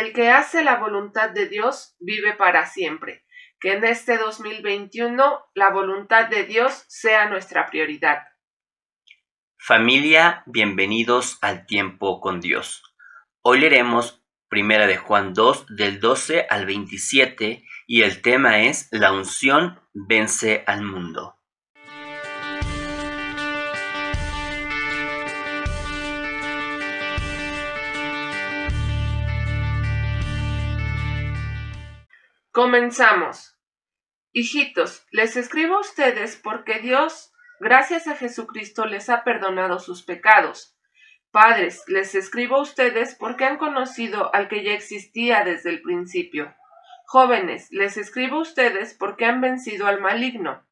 el que hace la voluntad de Dios vive para siempre. Que en este 2021 la voluntad de Dios sea nuestra prioridad. Familia, bienvenidos al tiempo con Dios. Hoy leeremos Primera de Juan 2 del 12 al 27 y el tema es La unción vence al mundo. Comenzamos. Hijitos, les escribo a ustedes porque Dios, gracias a Jesucristo, les ha perdonado sus pecados. Padres, les escribo a ustedes porque han conocido al que ya existía desde el principio. Jóvenes, les escribo a ustedes porque han vencido al maligno.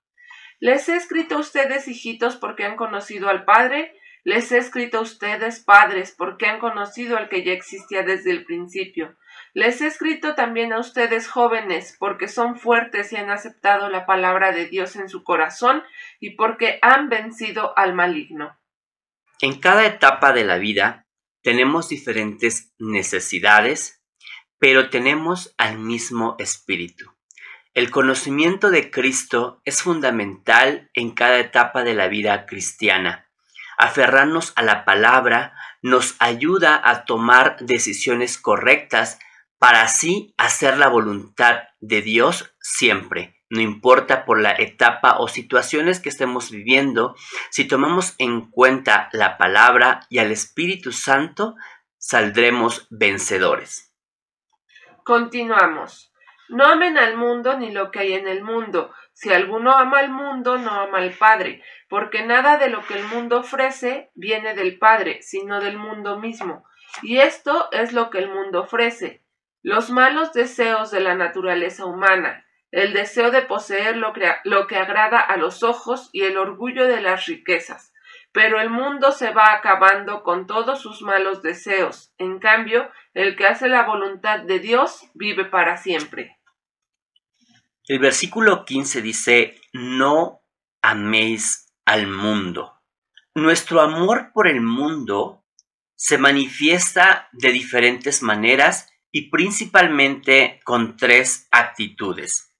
Les he escrito a ustedes, hijitos, porque han conocido al Padre. Les he escrito a ustedes, padres, porque han conocido al que ya existía desde el principio. Les he escrito también a ustedes jóvenes, porque son fuertes y han aceptado la palabra de Dios en su corazón y porque han vencido al maligno. En cada etapa de la vida tenemos diferentes necesidades, pero tenemos al mismo espíritu. El conocimiento de Cristo es fundamental en cada etapa de la vida cristiana. Aferrarnos a la palabra nos ayuda a tomar decisiones correctas para así hacer la voluntad de Dios siempre, no importa por la etapa o situaciones que estemos viviendo, si tomamos en cuenta la palabra y al Espíritu Santo, saldremos vencedores. Continuamos. No amen al mundo ni lo que hay en el mundo. Si alguno ama al mundo, no ama al Padre, porque nada de lo que el mundo ofrece viene del Padre, sino del mundo mismo. Y esto es lo que el mundo ofrece los malos deseos de la naturaleza humana, el deseo de poseer lo lo que agrada a los ojos y el orgullo de las riquezas. Pero el mundo se va acabando con todos sus malos deseos. En cambio, el que hace la voluntad de Dios vive para siempre. El versículo 15 dice, no améis al mundo. Nuestro amor por el mundo se manifiesta de diferentes maneras y principalmente con tres actitudes,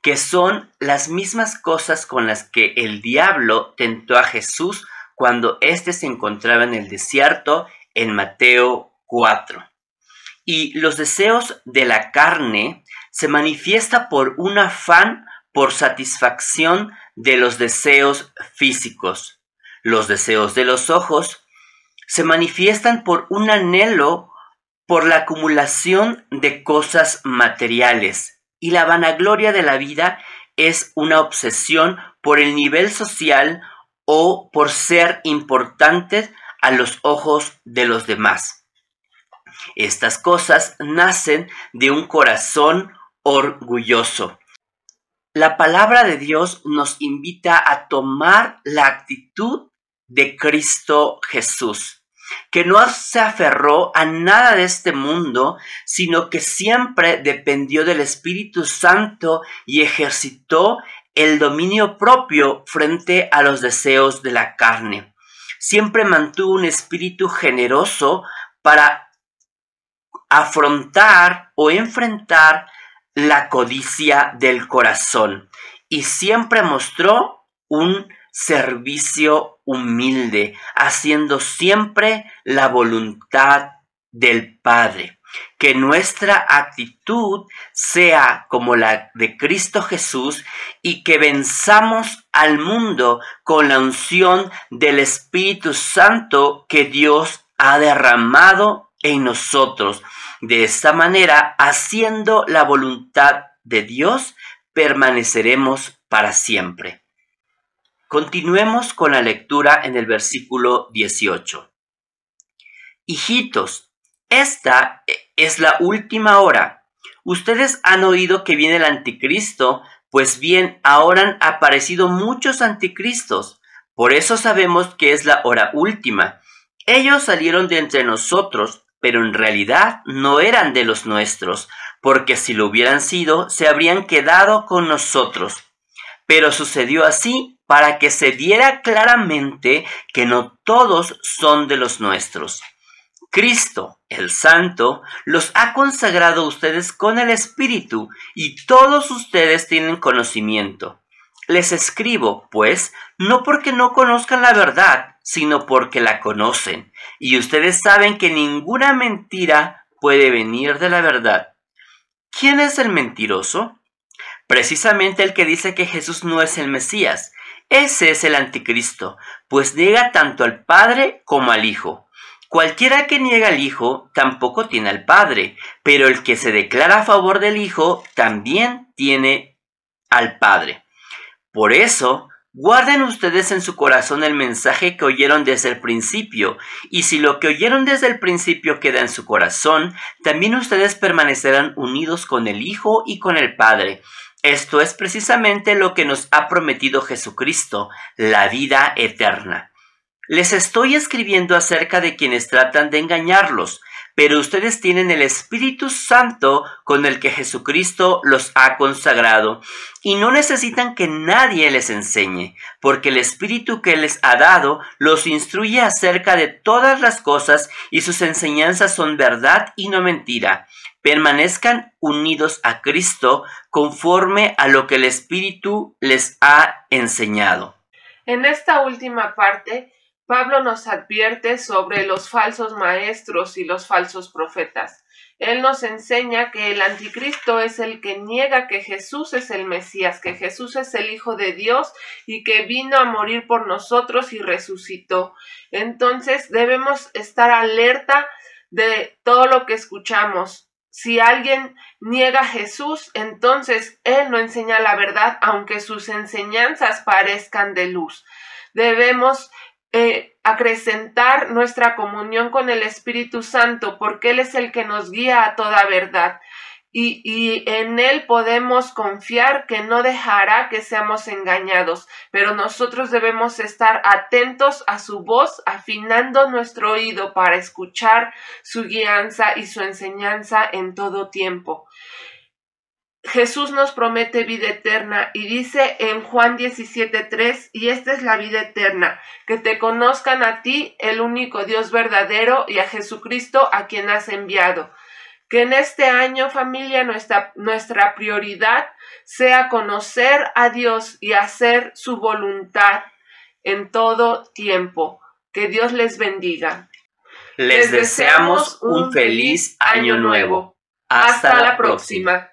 que son las mismas cosas con las que el diablo tentó a Jesús cuando éste se encontraba en el desierto en Mateo 4. Y los deseos de la carne se manifiesta por un afán por satisfacción de los deseos físicos. Los deseos de los ojos se manifiestan por un anhelo por la acumulación de cosas materiales y la vanagloria de la vida es una obsesión por el nivel social o por ser importantes a los ojos de los demás. Estas cosas nacen de un corazón orgulloso. La palabra de Dios nos invita a tomar la actitud de Cristo Jesús que no se aferró a nada de este mundo, sino que siempre dependió del Espíritu Santo y ejercitó el dominio propio frente a los deseos de la carne. Siempre mantuvo un espíritu generoso para afrontar o enfrentar la codicia del corazón y siempre mostró un servicio humilde, haciendo siempre la voluntad del Padre. Que nuestra actitud sea como la de Cristo Jesús y que venzamos al mundo con la unción del Espíritu Santo que Dios ha derramado en nosotros. De esta manera, haciendo la voluntad de Dios, permaneceremos para siempre. Continuemos con la lectura en el versículo 18. Hijitos, esta es la última hora. Ustedes han oído que viene el anticristo, pues bien, ahora han aparecido muchos anticristos. Por eso sabemos que es la hora última. Ellos salieron de entre nosotros, pero en realidad no eran de los nuestros, porque si lo hubieran sido, se habrían quedado con nosotros. Pero sucedió así para que se diera claramente que no todos son de los nuestros. Cristo, el Santo, los ha consagrado a ustedes con el Espíritu y todos ustedes tienen conocimiento. Les escribo, pues, no porque no conozcan la verdad, sino porque la conocen, y ustedes saben que ninguna mentira puede venir de la verdad. ¿Quién es el mentiroso? Precisamente el que dice que Jesús no es el Mesías. Ese es el anticristo, pues niega tanto al Padre como al Hijo. Cualquiera que niega al Hijo tampoco tiene al Padre, pero el que se declara a favor del Hijo también tiene al Padre. Por eso, guarden ustedes en su corazón el mensaje que oyeron desde el principio, y si lo que oyeron desde el principio queda en su corazón, también ustedes permanecerán unidos con el Hijo y con el Padre. Esto es precisamente lo que nos ha prometido Jesucristo, la vida eterna. Les estoy escribiendo acerca de quienes tratan de engañarlos, pero ustedes tienen el Espíritu Santo con el que Jesucristo los ha consagrado y no necesitan que nadie les enseñe, porque el Espíritu que les ha dado los instruye acerca de todas las cosas y sus enseñanzas son verdad y no mentira. Permanezcan unidos a Cristo conforme a lo que el Espíritu les ha enseñado. En esta última parte, Pablo nos advierte sobre los falsos maestros y los falsos profetas. Él nos enseña que el anticristo es el que niega que Jesús es el Mesías, que Jesús es el Hijo de Dios y que vino a morir por nosotros y resucitó. Entonces debemos estar alerta de todo lo que escuchamos. Si alguien niega a Jesús, entonces Él no enseña la verdad, aunque sus enseñanzas parezcan de luz. Debemos eh, acrecentar nuestra comunión con el Espíritu Santo, porque Él es el que nos guía a toda verdad. Y, y, en Él podemos confiar que no dejará que seamos engañados, pero nosotros debemos estar atentos a su voz, afinando nuestro oído para escuchar su guianza y su enseñanza en todo tiempo. Jesús nos promete vida eterna y dice en Juan 17:3, y esta es la vida eterna, que te conozcan a ti, el único Dios verdadero, y a Jesucristo a quien has enviado. Que en este año, familia, nuestra, nuestra prioridad sea conocer a Dios y hacer su voluntad en todo tiempo. Que Dios les bendiga. Les, deseamos un feliz año nuevo. Hasta, la próxima.